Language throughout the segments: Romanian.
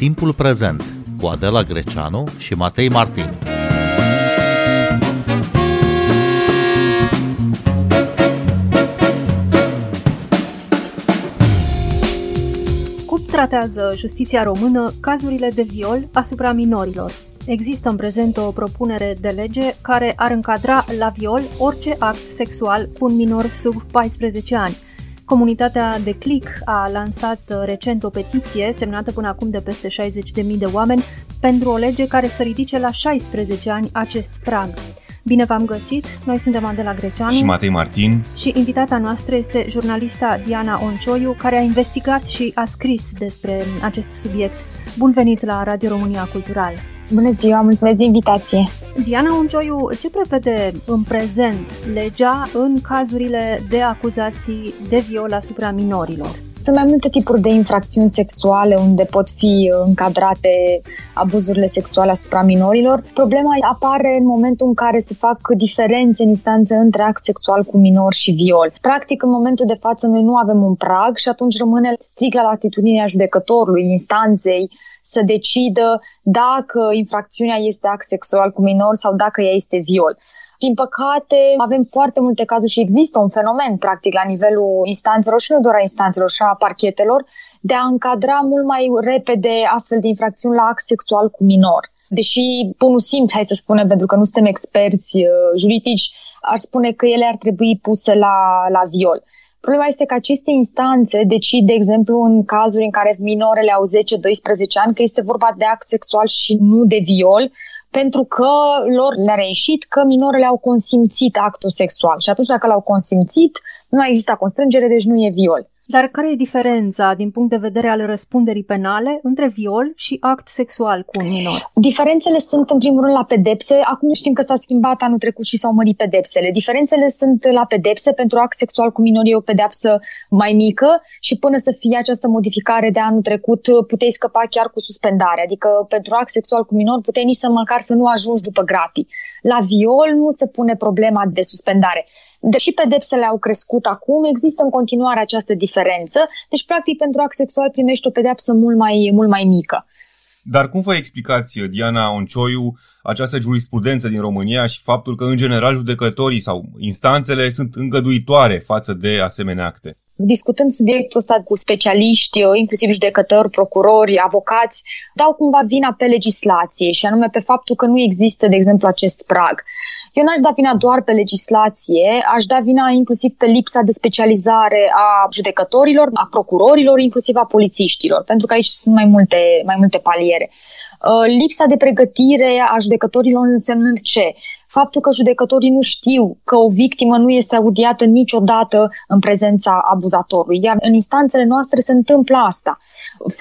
Timpul prezent cu Adela Greceanu și Matei Martin. Cum tratează justiția română cazurile de viol asupra minorilor? Există în prezent o propunere de lege care ar încadra la viol orice act sexual cu un minor sub 14 ani – Comunitatea de Click a lansat uh, recent o petiție semnată până acum de peste 60.000 de oameni pentru o lege care să ridice la 16 ani acest prag. Bine v-am găsit! Noi suntem Andela Greceanu și Matei Martin și invitata noastră este jurnalista Diana Oncioiu, care a investigat și a scris despre acest subiect. Bun venit la Radio România Cultural! Bună ziua, mulțumesc de invitație! Diana Uncioiu, ce prevede în prezent legea în cazurile de acuzații de viol asupra minorilor? Sunt mai multe tipuri de infracțiuni sexuale unde pot fi încadrate abuzurile sexuale asupra minorilor. Problema apare în momentul în care se fac diferențe în instanță între act sexual cu minor și viol. Practic, în momentul de față, noi nu avem un prag și atunci rămâne strict la latitudinea judecătorului, instanței, să decidă dacă infracțiunea este act sexual cu minor sau dacă ea este viol. Din păcate, avem foarte multe cazuri și există un fenomen, practic, la nivelul instanțelor și nu doar a instanțelor, și a parchetelor, de a încadra mult mai repede astfel de infracțiuni la act sexual cu minor. Deși bunul simț, hai să spunem, pentru că nu suntem experți uh, juridici, ar spune că ele ar trebui puse la, la viol. Problema este că aceste instanțe decid, de exemplu, în cazuri în care minorele au 10-12 ani, că este vorba de act sexual și nu de viol, pentru că lor le-a reieșit că minorele au consimțit actul sexual. Și atunci, dacă l-au consimțit, nu există constrângere, deci nu e viol. Dar care e diferența din punct de vedere al răspunderii penale între viol și act sexual cu un minor? Diferențele sunt în primul rând la pedepse. Acum știm că s-a schimbat anul trecut și s-au mărit pedepsele. Diferențele sunt la pedepse. Pentru act sexual cu minor e o pedepsă mai mică și până să fie această modificare de anul trecut puteai scăpa chiar cu suspendare. Adică pentru act sexual cu minor puteai nici să măcar să nu ajungi după gratii. La viol nu se pune problema de suspendare. Deși pedepsele au crescut acum, există în continuare această diferență. Deci, practic, pentru act sexual primești o pedepsă mult mai, mult mai mică. Dar cum vă explicați, Diana Oncioiu, această jurisprudență din România și faptul că, în general, judecătorii sau instanțele sunt îngăduitoare față de asemenea acte? discutând subiectul ăsta cu specialiști, inclusiv judecători, procurori, avocați, dau cumva vina pe legislație și anume pe faptul că nu există, de exemplu, acest prag. Eu n-aș da vina doar pe legislație, aș da vina inclusiv pe lipsa de specializare a judecătorilor, a procurorilor, inclusiv a polițiștilor, pentru că aici sunt mai multe, mai multe paliere. Uh, lipsa de pregătire a judecătorilor însemnând ce? Faptul că judecătorii nu știu că o victimă nu este audiată niciodată în prezența abuzatorului. Iar în instanțele noastre se întâmplă asta.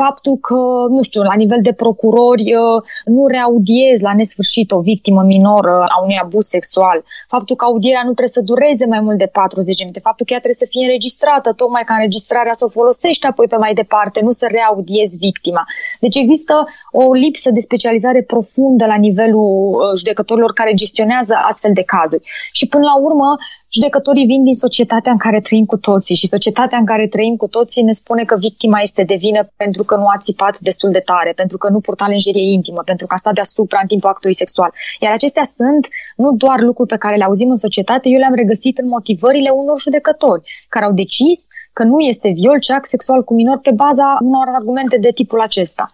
Faptul că, nu știu, la nivel de procurori uh, nu reaudiezi la nesfârșit o victimă minoră a unui abuz sexual. Faptul că audierea nu trebuie să dureze mai mult de 40 de minute. Faptul că ea trebuie să fie înregistrată, tocmai ca înregistrarea să o folosești apoi pe mai departe, nu să reaudiezi victima. Deci există o lipsă de specializare profundă la nivelul uh, judecătorilor care gestionează gestionează astfel de cazuri. Și până la urmă, judecătorii vin din societatea în care trăim cu toții și societatea în care trăim cu toții ne spune că victima este de vină pentru că nu a țipat destul de tare, pentru că nu purta lenjerie intimă, pentru că a stat deasupra în timpul actului sexual. Iar acestea sunt nu doar lucruri pe care le auzim în societate, eu le-am regăsit în motivările unor judecători care au decis că nu este viol, ci act sexual cu minor pe baza unor argumente de tipul acesta.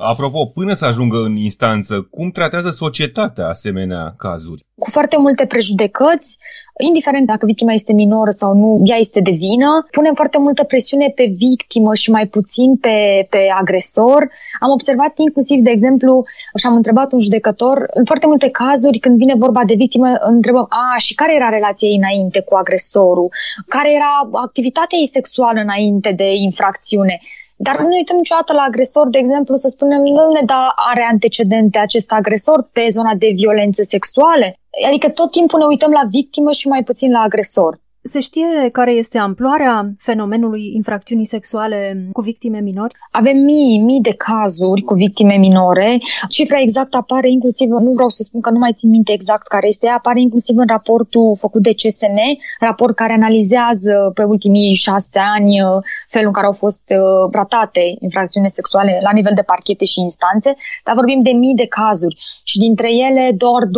Apropo, până să ajungă în instanță, cum tratează societatea asemenea cazuri? Cu foarte multe prejudecăți, indiferent dacă victima este minoră sau nu, ea este de vină. Punem foarte multă presiune pe victimă și mai puțin pe, pe agresor. Am observat inclusiv, de exemplu, și am întrebat un judecător, în foarte multe cazuri, când vine vorba de victimă, întrebăm, a, și care era relația ei înainte cu agresorul? Care era activitatea ei sexuală înainte de infracțiune? Dar nu ne uităm niciodată la agresor, de exemplu, să spunem, nu ne da are antecedente acest agresor pe zona de violențe sexuale. Adică tot timpul ne uităm la victimă și mai puțin la agresor. Se știe care este amploarea fenomenului infracțiunii sexuale cu victime minori? Avem mii, mii de cazuri cu victime minore. Cifra exact apare inclusiv, nu vreau să spun că nu mai țin minte exact care este, apare inclusiv în raportul făcut de CSM, raport care analizează pe ultimii șase ani uh, felul în care au fost uh, tratate infracțiunile sexuale la nivel de parchete și instanțe, dar vorbim de mii de cazuri și dintre ele doar 20%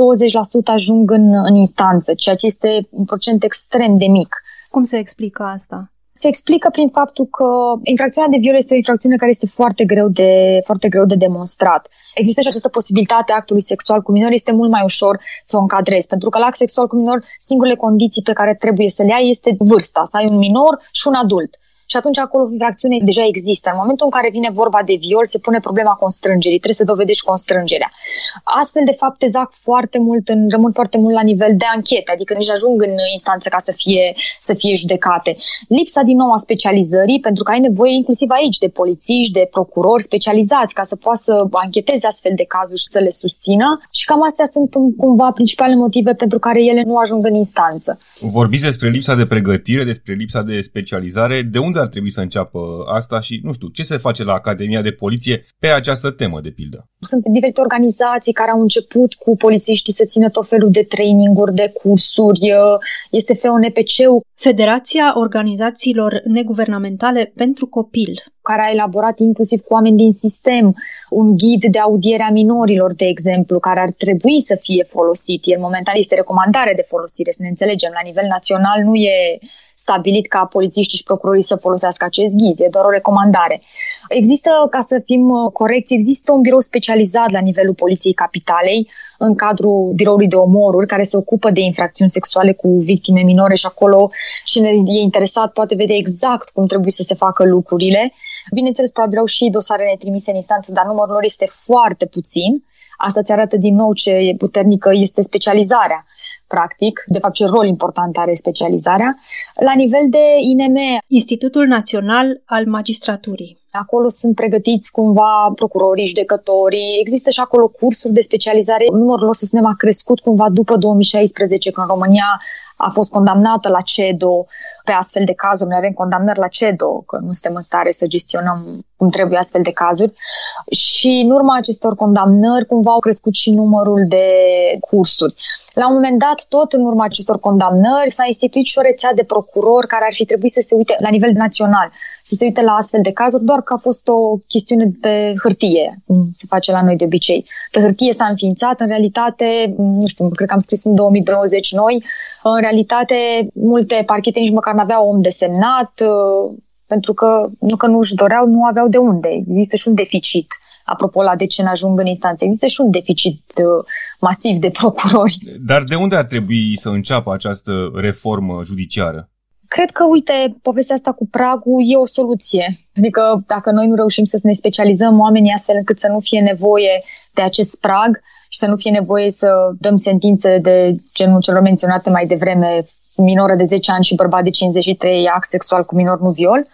ajung în, în instanță, ceea ce este un procent extrem de mic. Cum se explică asta? se explică prin faptul că infracțiunea de viol este o infracțiune care este foarte greu de, foarte greu de demonstrat. Există și această posibilitate a actului sexual cu minor, este mult mai ușor să o încadrezi, pentru că la act sexual cu minor, singurele condiții pe care trebuie să le ai este vârsta, să ai un minor și un adult și atunci acolo infracțiune deja există. În momentul în care vine vorba de viol, se pune problema constrângerii, trebuie să dovedești constrângerea. Astfel de fapte zac foarte mult, în, rămân foarte mult la nivel de anchete, adică nici ajung în instanță ca să fie, să fie judecate. Lipsa din nou a specializării, pentru că ai nevoie inclusiv aici de polițiști, de procurori specializați ca să poată să ancheteze astfel de cazuri și să le susțină și cam astea sunt cumva principalele motive pentru care ele nu ajung în instanță. Vorbiți despre lipsa de pregătire, despre lipsa de specializare. De unde ar trebui să înceapă asta și, nu știu, ce se face la Academia de Poliție pe această temă, de pildă? Sunt diferite organizații care au început cu polițiștii să țină tot felul de traininguri, de cursuri. Este FONPC-ul. Federația Organizațiilor Neguvernamentale pentru Copil care a elaborat inclusiv cu oameni din sistem un ghid de audiere a minorilor, de exemplu, care ar trebui să fie folosit. El momentan este recomandare de folosire, să ne înțelegem. La nivel național nu e stabilit ca polițiștii și procurorii să folosească acest ghid, e doar o recomandare. Există, ca să fim uh, corecți, există un birou specializat la nivelul Poliției Capitalei, în cadrul biroului de omoruri, care se ocupă de infracțiuni sexuale cu victime minore și acolo cine e interesat poate vedea exact cum trebuie să se facă lucrurile. Bineînțeles, probabil au și dosarele trimise în instanță, dar numărul lor este foarte puțin. Asta ți arată din nou ce puternică este specializarea practic, de fapt ce rol important are specializarea. La nivel de INM, Institutul Național al Magistraturii. Acolo sunt pregătiți cumva procurorii, judecătorii, există și acolo cursuri de specializare. Numărul lor, să spunem, a crescut cumva după 2016, când România a fost condamnată la CEDO pe astfel de cazuri. Noi avem condamnări la CEDO, că nu suntem în stare să gestionăm cum trebuie astfel de cazuri. Și în urma acestor condamnări, cumva au crescut și numărul de cursuri. La un moment dat, tot în urma acestor condamnări, s-a instituit și o rețea de procurori care ar fi trebuit să se uite la nivel național, să se uite la astfel de cazuri, doar că a fost o chestiune pe hârtie, cum se face la noi de obicei. Pe hârtie s-a înființat, în realitate, nu știu, cred că am scris în 2020 noi, în realitate, multe parchete nici măcar nu aveau om desemnat, uh, pentru că nu că nu își doreau, nu aveau de unde. Există și un deficit apropo la de ce ajung în instanță. Există și un deficit uh, masiv de procurori. Dar de unde ar trebui să înceapă această reformă judiciară? Cred că, uite, povestea asta cu pragul e o soluție. Adică dacă noi nu reușim să ne specializăm oamenii astfel încât să nu fie nevoie de acest prag și să nu fie nevoie să dăm sentințe de genul celor menționate mai devreme, minoră de 10 ani și bărbat de 53, act sexual cu minor, nu viol,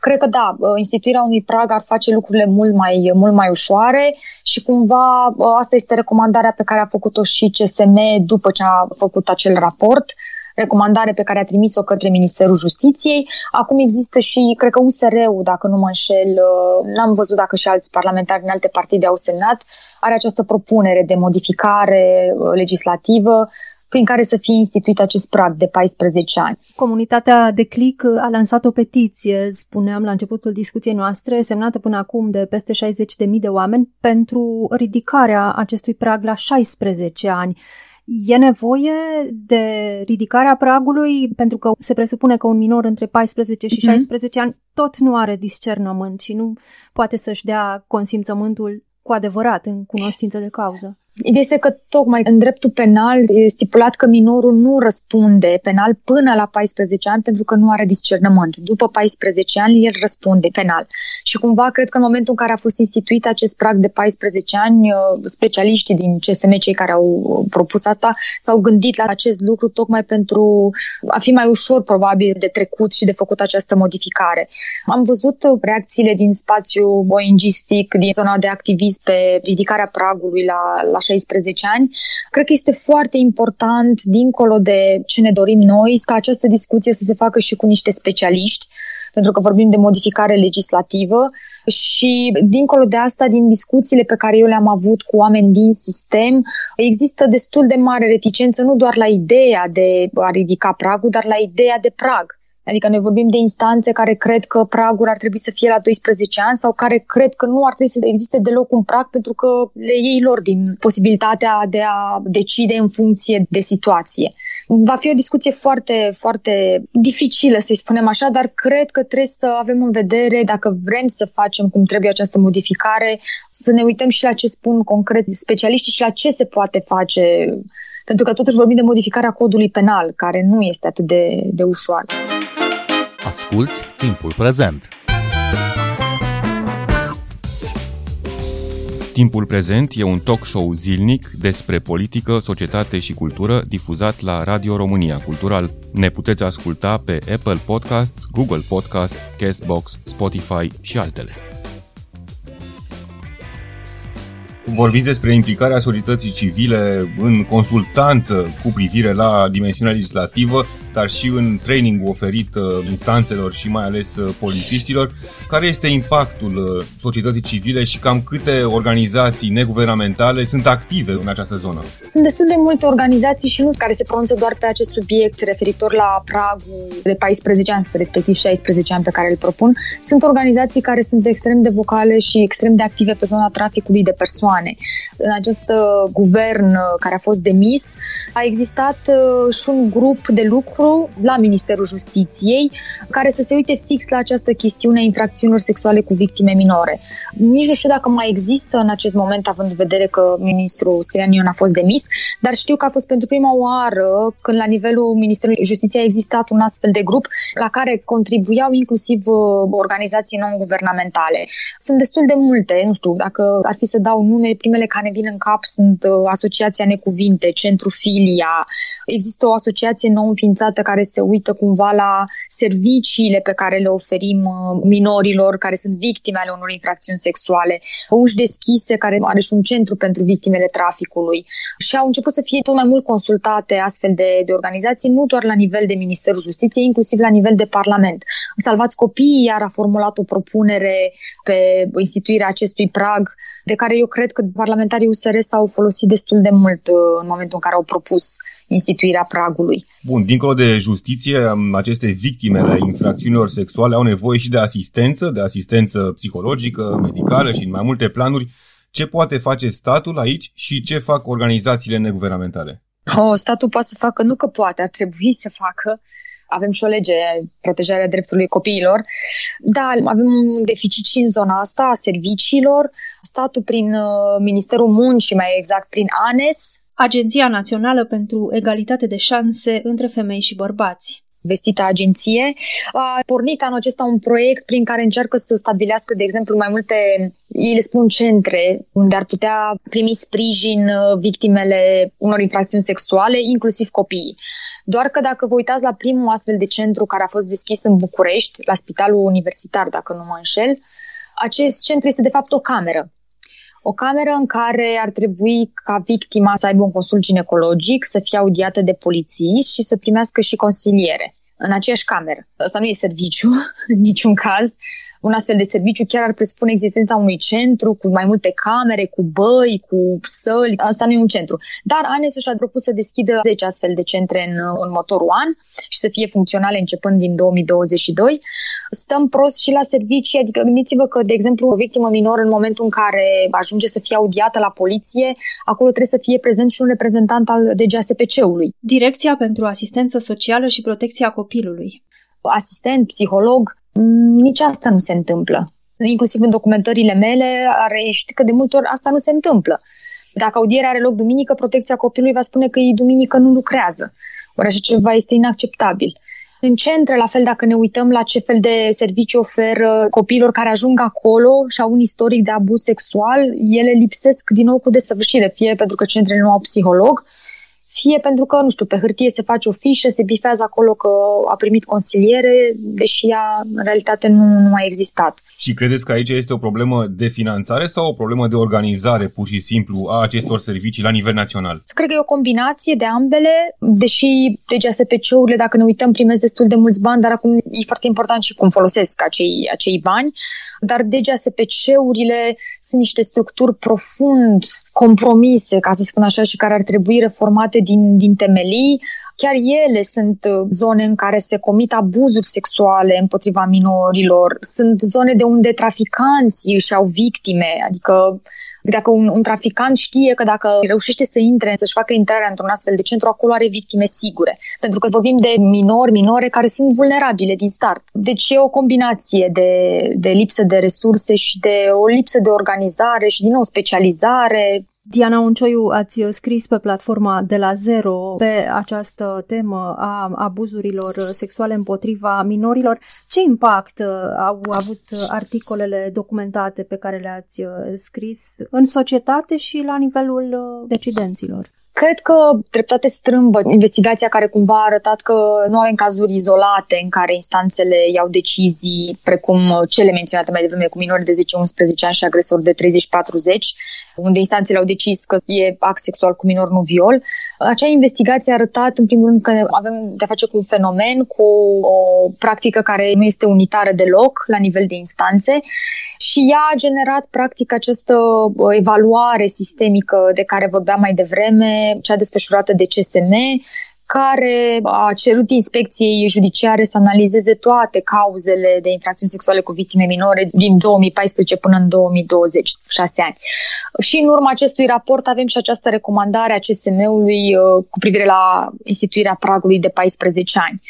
Cred că da, instituirea unui prag ar face lucrurile mult mai, mult mai ușoare și cumva asta este recomandarea pe care a făcut-o și CSM după ce a făcut acel raport recomandare pe care a trimis-o către Ministerul Justiției. Acum există și, cred că USR-ul, dacă nu mă înșel, uh, n-am văzut dacă și alți parlamentari din alte partide au semnat, are această propunere de modificare uh, legislativă prin care să fie instituit acest prag de 14 ani. Comunitatea de click a lansat o petiție, spuneam la începutul discuției noastre, semnată până acum de peste 60.000 de oameni pentru ridicarea acestui prag la 16 ani. E nevoie de ridicarea pragului pentru că se presupune că un minor între 14 și 16 mm-hmm. ani tot nu are discernământ și nu poate să-și dea consimțământul cu adevărat în cunoștință de cauză. Ideea este că tocmai în dreptul penal e stipulat că minorul nu răspunde penal până la 14 ani pentru că nu are discernământ. După 14 ani el răspunde penal. Și cumva cred că în momentul în care a fost instituit acest prag de 14 ani, uh, specialiștii din CSM, cei care au propus asta, s-au gândit la acest lucru tocmai pentru a fi mai ușor probabil de trecut și de făcut această modificare. Am văzut reacțiile din spațiu boingistic, din zona de activism pe ridicarea pragului la, la 16 ani. Cred că este foarte important, dincolo de ce ne dorim noi, ca această discuție să se facă și cu niște specialiști, pentru că vorbim de modificare legislativă și dincolo de asta, din discuțiile pe care eu le-am avut cu oameni din sistem, există destul de mare reticență nu doar la ideea de a ridica pragul, dar la ideea de prag. Adică noi vorbim de instanțe care cred că pragul ar trebui să fie la 12 ani sau care cred că nu ar trebui să existe deloc un prag pentru că le iei lor din posibilitatea de a decide în funcție de situație. Va fi o discuție foarte, foarte dificilă, să-i spunem așa, dar cred că trebuie să avem în vedere, dacă vrem să facem cum trebuie această modificare, să ne uităm și la ce spun concret specialiștii și la ce se poate face pentru că totuși vorbim de modificarea codului penal, care nu este atât de, de ușoară. Asculți timpul prezent! Timpul prezent e un talk show zilnic despre politică, societate și cultură difuzat la Radio România Cultural. Ne puteți asculta pe Apple Podcasts, Google Podcasts, Castbox, Spotify și altele. Vorbiți despre implicarea societății civile în consultanță cu privire la dimensiunea legislativă dar și în training oferit uh, instanțelor și mai ales uh, polițiștilor. Care este impactul uh, societății civile și cam câte organizații neguvernamentale sunt active în această zonă? Sunt destul de multe organizații și nu care se pronunță doar pe acest subiect referitor la pragul de 14 ani, respectiv 16 ani pe care îl propun. Sunt organizații care sunt extrem de vocale și extrem de active pe zona traficului de persoane. În acest guvern care a fost demis, a existat și un grup de lucru lucru la Ministerul Justiției care să se uite fix la această chestiune a infracțiunilor sexuale cu victime minore. Nici nu știu dacă mai există în acest moment, având în vedere că ministrul Strian Ion a fost demis, dar știu că a fost pentru prima oară când la nivelul Ministerului Justiției a existat un astfel de grup la care contribuiau inclusiv uh, organizații non-guvernamentale. Sunt destul de multe, nu știu, dacă ar fi să dau nume, primele care vin în cap sunt uh, Asociația Necuvinte, Centru Filia, există o asociație nou înființată dată care se uită cumva la serviciile pe care le oferim uh, minorilor care sunt victime ale unor infracțiuni sexuale, uși deschise care are și un centru pentru victimele traficului și au început să fie tot mai mult consultate astfel de, de organizații, nu doar la nivel de Ministerul Justiției, inclusiv la nivel de Parlament. Salvați Copiii iar a formulat o propunere pe instituirea acestui prag de care eu cred că parlamentarii USR s-au folosit destul de mult uh, în momentul în care au propus instituirea pragului. Bun, dincolo de justiție, aceste victime ale infracțiunilor sexuale au nevoie și de asistență, de asistență psihologică, medicală și în mai multe planuri. Ce poate face statul aici și ce fac organizațiile neguvernamentale? Oh, statul poate să facă, nu că poate, ar trebui să facă. Avem și o lege, protejarea dreptului copiilor. Da, avem un deficit și în zona asta a serviciilor. Statul prin uh, Ministerul Muncii, mai exact prin ANES, Agenția Națională pentru Egalitate de Șanse între Femei și Bărbați vestită agenție, a pornit anul acesta un proiect prin care încearcă să stabilească, de exemplu, mai multe, ei le spun centre, unde ar putea primi sprijin uh, victimele unor infracțiuni sexuale, inclusiv copiii. Doar că dacă vă uitați la primul astfel de centru care a fost deschis în București, la Spitalul Universitar, dacă nu mă înșel, acest centru este de fapt o cameră o cameră în care ar trebui ca victima să aibă un consult ginecologic, să fie audiată de polițiști și să primească și consiliere în aceeași cameră. Asta nu e serviciu, în niciun caz un astfel de serviciu chiar ar presupune existența unui centru cu mai multe camere, cu băi, cu săli. Asta nu e un centru. Dar ANES și-a propus să deschidă 10 astfel de centre în următorul an și să fie funcționale începând din 2022. Stăm prost și la servicii, adică gândiți-vă că, de exemplu, o victimă minoră în momentul în care ajunge să fie audiată la poliție, acolo trebuie să fie prezent și un reprezentant al DGASPC-ului. Direcția pentru Asistență Socială și Protecția Copilului asistent, psiholog, Mm, nici asta nu se întâmplă. Inclusiv în documentările mele a reieșit că de multe ori asta nu se întâmplă. Dacă audierea are loc duminică, protecția copilului va spune că ei duminică nu lucrează. Ori așa ceva este inacceptabil. În centre, la fel, dacă ne uităm la ce fel de servicii oferă copiilor care ajung acolo și au un istoric de abuz sexual, ele lipsesc din nou cu desăvârșire, fie pentru că centrele nu au psiholog, fie pentru că, nu știu, pe hârtie se face o fișă, se bifează acolo că a primit consiliere, deși ea în realitate nu, nu a existat. Și credeți că aici este o problemă de finanțare sau o problemă de organizare pur și simplu a acestor servicii la nivel național? Cred că e o combinație de ambele, deși DGSPC-urile, dacă ne uităm, primesc destul de mulți bani, dar acum e foarte important și cum folosesc acei, acei bani. Dar DGSPC-urile sunt niște structuri profund compromise, ca să spun așa, și care ar trebui reformate din, din temelii. Chiar ele sunt uh, zone în care se comit abuzuri sexuale împotriva minorilor, sunt zone de unde traficanții își au victime, adică dacă un, un traficant știe că dacă reușește să intre, să-și facă intrarea într-un astfel de centru, acolo are victime sigure. Pentru că vorbim de minori, minore care sunt vulnerabile din start. Deci e o combinație de, de lipsă de resurse și de o lipsă de organizare și, din nou, specializare, Diana Uncioiu, ați scris pe platforma de la zero pe această temă a abuzurilor sexuale împotriva minorilor. Ce impact au avut articolele documentate pe care le-ați scris în societate și la nivelul decidenților? Cred că dreptate strâmbă investigația care cumva a arătat că nu avem cazuri izolate în care instanțele iau decizii precum cele menționate mai devreme cu minori de 10-11 ani și agresori de 30-40, unde instanțele au decis că e act sexual cu minor, nu viol. Acea investigație a arătat, în primul rând, că avem de-a face cu un fenomen, cu o practică care nu este unitară deloc la nivel de instanțe și ea a generat practic această evaluare sistemică de care vorbeam mai devreme, cea desfășurată de CSM, care a cerut inspecției judiciare să analizeze toate cauzele de infracțiuni sexuale cu victime minore din 2014 până în 2020, șase ani. Și în urma acestui raport avem și această recomandare a CSM-ului uh, cu privire la instituirea pragului de 14 ani.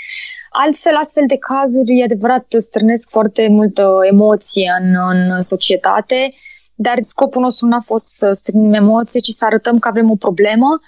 Altfel, astfel de cazuri, e adevărat, strânesc foarte multă emoție în, în societate, dar scopul nostru n-a fost să strânim emoție, ci să arătăm că avem o problemă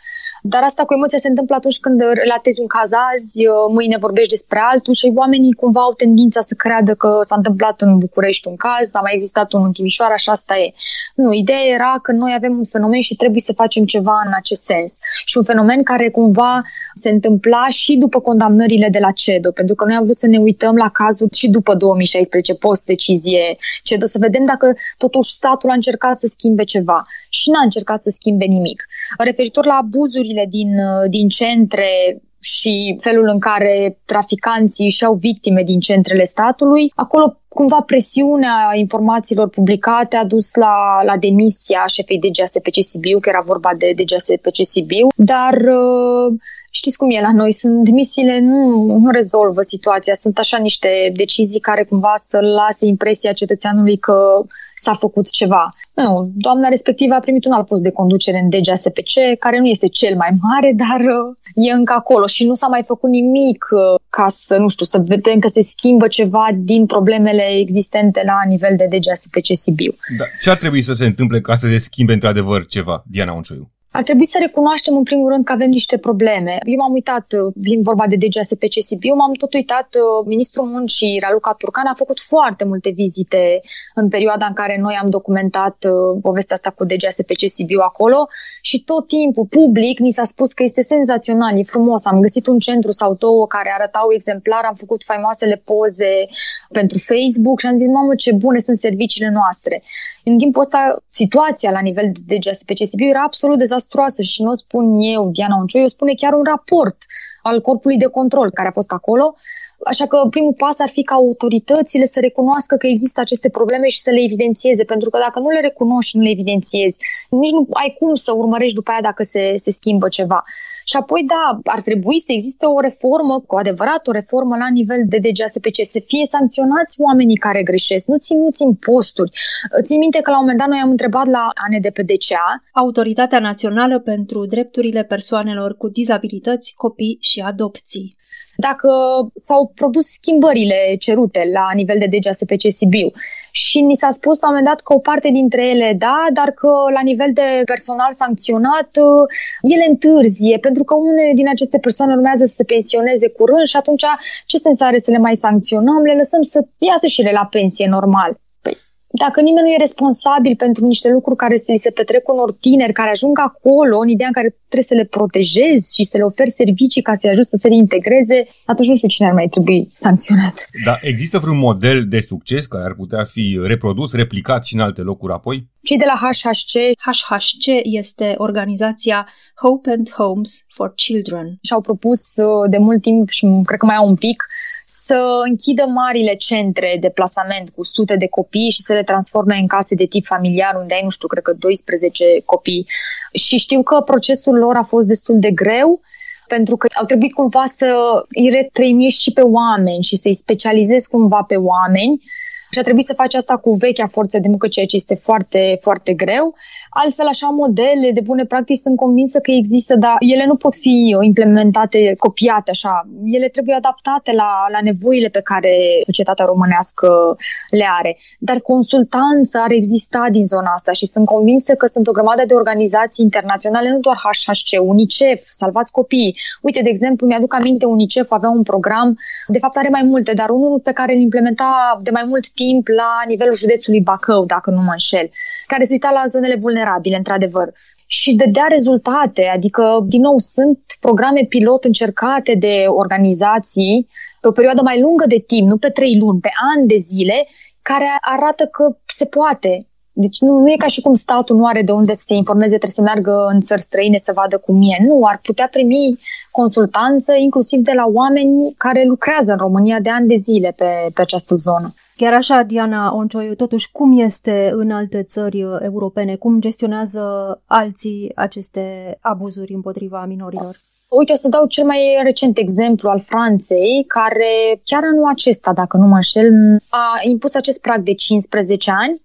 dar asta cu emoția se întâmplă atunci când relatezi un caz azi, uh, mâine vorbești despre altul și oamenii cumva au tendința să creadă că s-a întâmplat în București un caz, a mai existat unul în Timișoara și asta e. Nu, ideea era că noi avem un fenomen și trebuie să facem ceva în acest sens. Și un fenomen care cumva se întâmpla și după condamnările de la CEDO, pentru că noi am vrut să ne uităm la cazul și după 2016, post-decizie CEDO, să vedem dacă totuși statul a încercat să schimbe ceva și n-a încercat să schimbe nimic. Referitor la abuzurile din, din centre și felul în care traficanții și-au victime din centrele statului, acolo cumva presiunea informațiilor publicate a dus la, la demisia șefei DGSPC Sibiu, că era vorba de DGSPC Sibiu, dar uh, știți cum e la noi, sunt demisiile nu, nu rezolvă situația, sunt așa niște decizii care cumva să lase impresia cetățeanului că s-a făcut ceva. Nu, doamna respectivă a primit un alt post de conducere în DGSPC, care nu este cel mai mare, dar uh, e încă acolo și nu s-a mai făcut nimic uh, ca să, nu știu, să vedem că se schimbă ceva din problemele existente la nivel de DGSPC Sibiu. Da. Ce ar trebui să se întâmple ca să se schimbe într-adevăr ceva, Diana Uncioiu? Ar trebui să recunoaștem în primul rând că avem niște probleme. Eu m-am uitat, uh, vin vorba de DGSPC Sibiu, m-am tot uitat, uh, ministrul muncii Raluca Turcan a făcut foarte multe vizite în perioada în care noi am documentat uh, povestea asta cu DGSPC Sibiu acolo și tot timpul public mi s-a spus că este senzațional, e frumos, am găsit un centru sau două care arătau exemplar, am făcut faimoasele poze pentru Facebook și am zis, mamă, ce bune sunt serviciile noastre. În timpul ăsta, situația la nivel de DGSPC Sibiu era absolut dezastruoasă dezastruoasă și nu o spun eu, Diana Uncioiu, spune chiar un raport al corpului de control care a fost acolo. Așa că primul pas ar fi ca autoritățile să recunoască că există aceste probleme și să le evidențieze, pentru că dacă nu le recunoști și nu le evidențiezi, nici nu ai cum să urmărești după aia dacă se, se schimbă ceva. Și apoi, da, ar trebui să existe o reformă, cu adevărat o reformă la nivel de DGASPC, să fie sancționați oamenii care greșesc, nu ținuți în posturi. Țin minte că la un moment dat noi am întrebat la ANDPDCA, Autoritatea Națională pentru Drepturile Persoanelor cu Dizabilități, Copii și Adopții dacă s-au produs schimbările cerute la nivel de DGSPC Sibiu. Și ni s-a spus la un moment dat că o parte dintre ele da, dar că la nivel de personal sancționat ele întârzie, pentru că unele din aceste persoane urmează să se pensioneze curând și atunci ce sens are să le mai sancționăm? Le lăsăm să iasă și ele la pensie normal. Păi, dacă nimeni nu e responsabil pentru niște lucruri care se, se petrec unor tineri care ajung acolo, în ideea în care trebuie să le protejezi și să le oferi servicii ca să-i ajut să se reintegreze, atunci nu știu cine ar mai trebui sancționat. Da, există vreun model de succes care ar putea fi reprodus, replicat și în alte locuri apoi? Cei de la HHC. HHC este organizația Hope and Homes for Children. Și-au propus uh, de mult timp și cred că mai au un pic să închidă marile centre de plasament cu sute de copii și să le transforme în case de tip familiar, unde ai, nu știu, cred că 12 copii. Și știu că procesul lor a fost destul de greu, pentru că au trebuit cumva să îi retrăimești și pe oameni și să-i specializezi cumva pe oameni și a trebuit să faci asta cu vechea forță de muncă, ceea ce este foarte, foarte greu. Altfel, așa, modele de bune practici sunt convinsă că există, dar ele nu pot fi implementate, copiate așa. Ele trebuie adaptate la, la nevoile pe care societatea românească le are. Dar consultanță ar exista din zona asta și sunt convinsă că sunt o grămadă de organizații internaționale, nu doar HHC, UNICEF, Salvați Copiii. Uite, de exemplu, mi-aduc aminte, UNICEF avea un program, de fapt are mai multe, dar unul pe care îl implementa de mai mult timp la nivelul județului Bacău, dacă nu mă înșel, care se uita la zonele vulnerabile, într-adevăr și dădea rezultate. Adică, din nou, sunt programe pilot încercate de organizații pe o perioadă mai lungă de timp, nu pe trei luni, pe ani de zile, care arată că se poate. Deci nu, nu e ca și cum statul nu are de unde să se informeze, trebuie să meargă în țări străine să vadă cum e. Nu, ar putea primi consultanță inclusiv de la oameni care lucrează în România de ani de zile pe, pe această zonă. Chiar așa, Diana Oncioiu, totuși, cum este în alte țări europene? Cum gestionează alții aceste abuzuri împotriva minorilor? Uite, o să dau cel mai recent exemplu al Franței, care chiar anul acesta, dacă nu mă înșel, a impus acest prag de 15 ani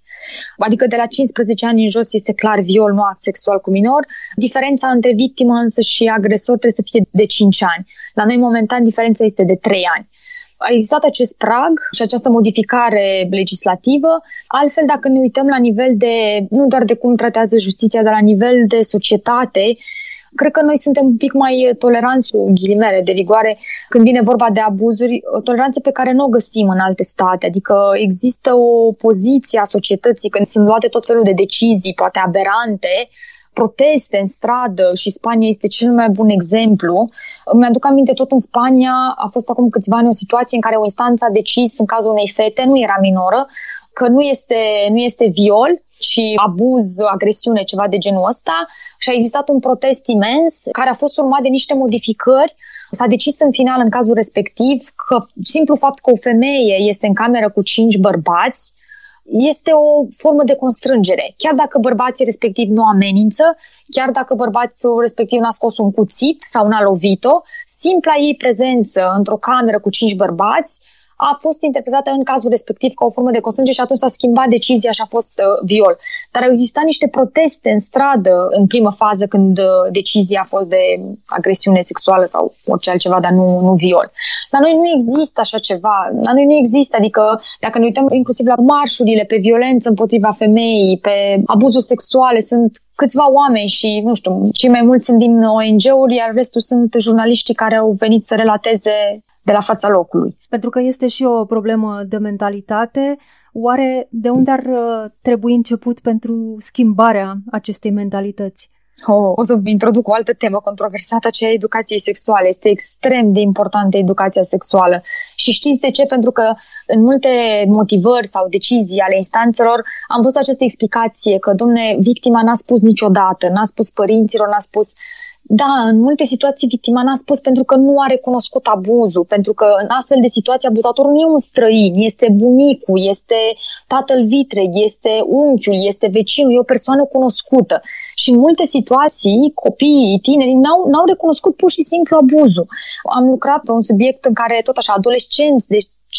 Adică de la 15 ani în jos este clar viol, nu act sexual cu minor. Diferența între victimă însă și agresor trebuie să fie de 5 ani. La noi, momentan, diferența este de 3 ani a existat acest prag și această modificare legislativă. Altfel, dacă ne uităm la nivel de, nu doar de cum tratează justiția, dar la nivel de societate, Cred că noi suntem un pic mai toleranți, cu ghilimele de rigoare, când vine vorba de abuzuri, o toleranță pe care nu o găsim în alte state. Adică există o poziție a societății când sunt luate tot felul de decizii, poate aberante, proteste în stradă și Spania este cel mai bun exemplu. Îmi aduc aminte tot în Spania a fost acum câțiva ani o situație în care o instanță a decis în cazul unei fete, nu era minoră, că nu este, nu este viol, ci abuz, agresiune, ceva de genul ăsta și a existat un protest imens care a fost urmat de niște modificări S-a decis în final, în cazul respectiv, că simplu fapt că o femeie este în cameră cu cinci bărbați este o formă de constrângere. Chiar dacă bărbații respectiv nu amenință, chiar dacă bărbații respectiv n-a scos un cuțit sau n-a lovit-o, simpla ei prezență într-o cameră cu cinci bărbați a fost interpretată în cazul respectiv ca o formă de constrângere și atunci s-a schimbat decizia și a fost uh, viol. Dar au existat niște proteste în stradă în primă fază când uh, decizia a fost de agresiune sexuală sau orice altceva, dar nu, nu viol. La noi nu există așa ceva. La noi nu există, adică dacă ne uităm inclusiv la marșurile pe violență împotriva femeii, pe abuzuri sexuale, sunt câțiva oameni și, nu știu, cei mai mulți sunt din ONG-uri, iar restul sunt jurnaliștii care au venit să relateze de la fața locului. Pentru că este și o problemă de mentalitate, oare de unde ar uh, trebui început pentru schimbarea acestei mentalități? Oh, o să introduc o altă temă controversată, aceea educației sexuale. Este extrem de importantă educația sexuală. Și știți de ce? Pentru că în multe motivări sau decizii ale instanțelor am văzut această explicație că, domne, victima n-a spus niciodată, n-a spus părinților, n-a spus da, în multe situații victima n-a spus pentru că nu a recunoscut abuzul, pentru că în astfel de situații abuzatorul nu e un străin, este bunicul, este tatăl vitreg, este unchiul, este vecinul, e o persoană cunoscută. Și în multe situații, copiii, tinerii n-au, n-au recunoscut pur și simplu abuzul. Am lucrat pe un subiect în care tot așa adolescenți, deci 16-17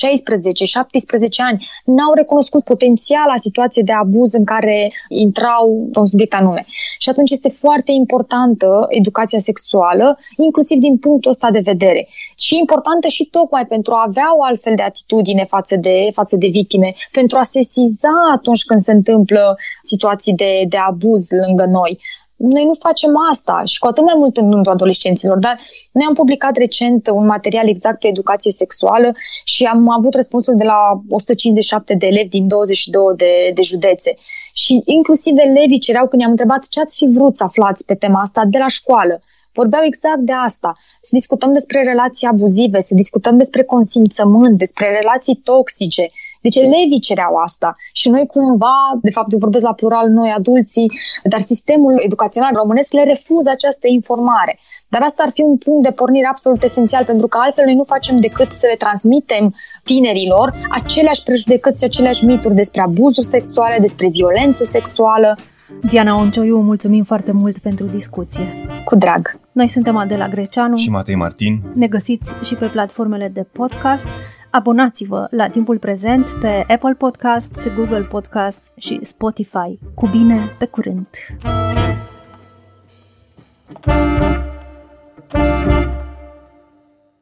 ani n-au recunoscut potențiala situație de abuz în care intrau pe un subiect anume. Și atunci este foarte importantă educația sexuală, inclusiv din punctul ăsta de vedere. Și importantă și tocmai pentru a avea o altfel de atitudine față de, față de victime, pentru a sesiza atunci când se întâmplă situații de, de abuz lângă noi noi nu facem asta și cu atât mai mult în rândul adolescenților, dar noi am publicat recent un material exact pe educație sexuală și am avut răspunsul de la 157 de elevi din 22 de, de județe. Și inclusiv elevii cereau când i-am întrebat ce ați fi vrut să aflați pe tema asta de la școală. Vorbeau exact de asta. Să discutăm despre relații abuzive, să discutăm despre consimțământ, despre relații toxice, deci elevii cereau asta și noi cumva, de fapt eu vorbesc la plural noi adulții, dar sistemul educațional românesc le refuză această informare. Dar asta ar fi un punct de pornire absolut esențial, pentru că altfel noi nu facem decât să le transmitem tinerilor aceleași prejudecăți și aceleași mituri despre abuzuri sexuale, despre violență sexuală. Diana Oncioiu, mulțumim foarte mult pentru discuție. Cu drag! Noi suntem Adela Greceanu și Matei Martin. Ne găsiți și pe platformele de podcast. Abonați-vă la timpul prezent pe Apple Podcasts, Google Podcasts și Spotify. Cu bine, pe curând! thank you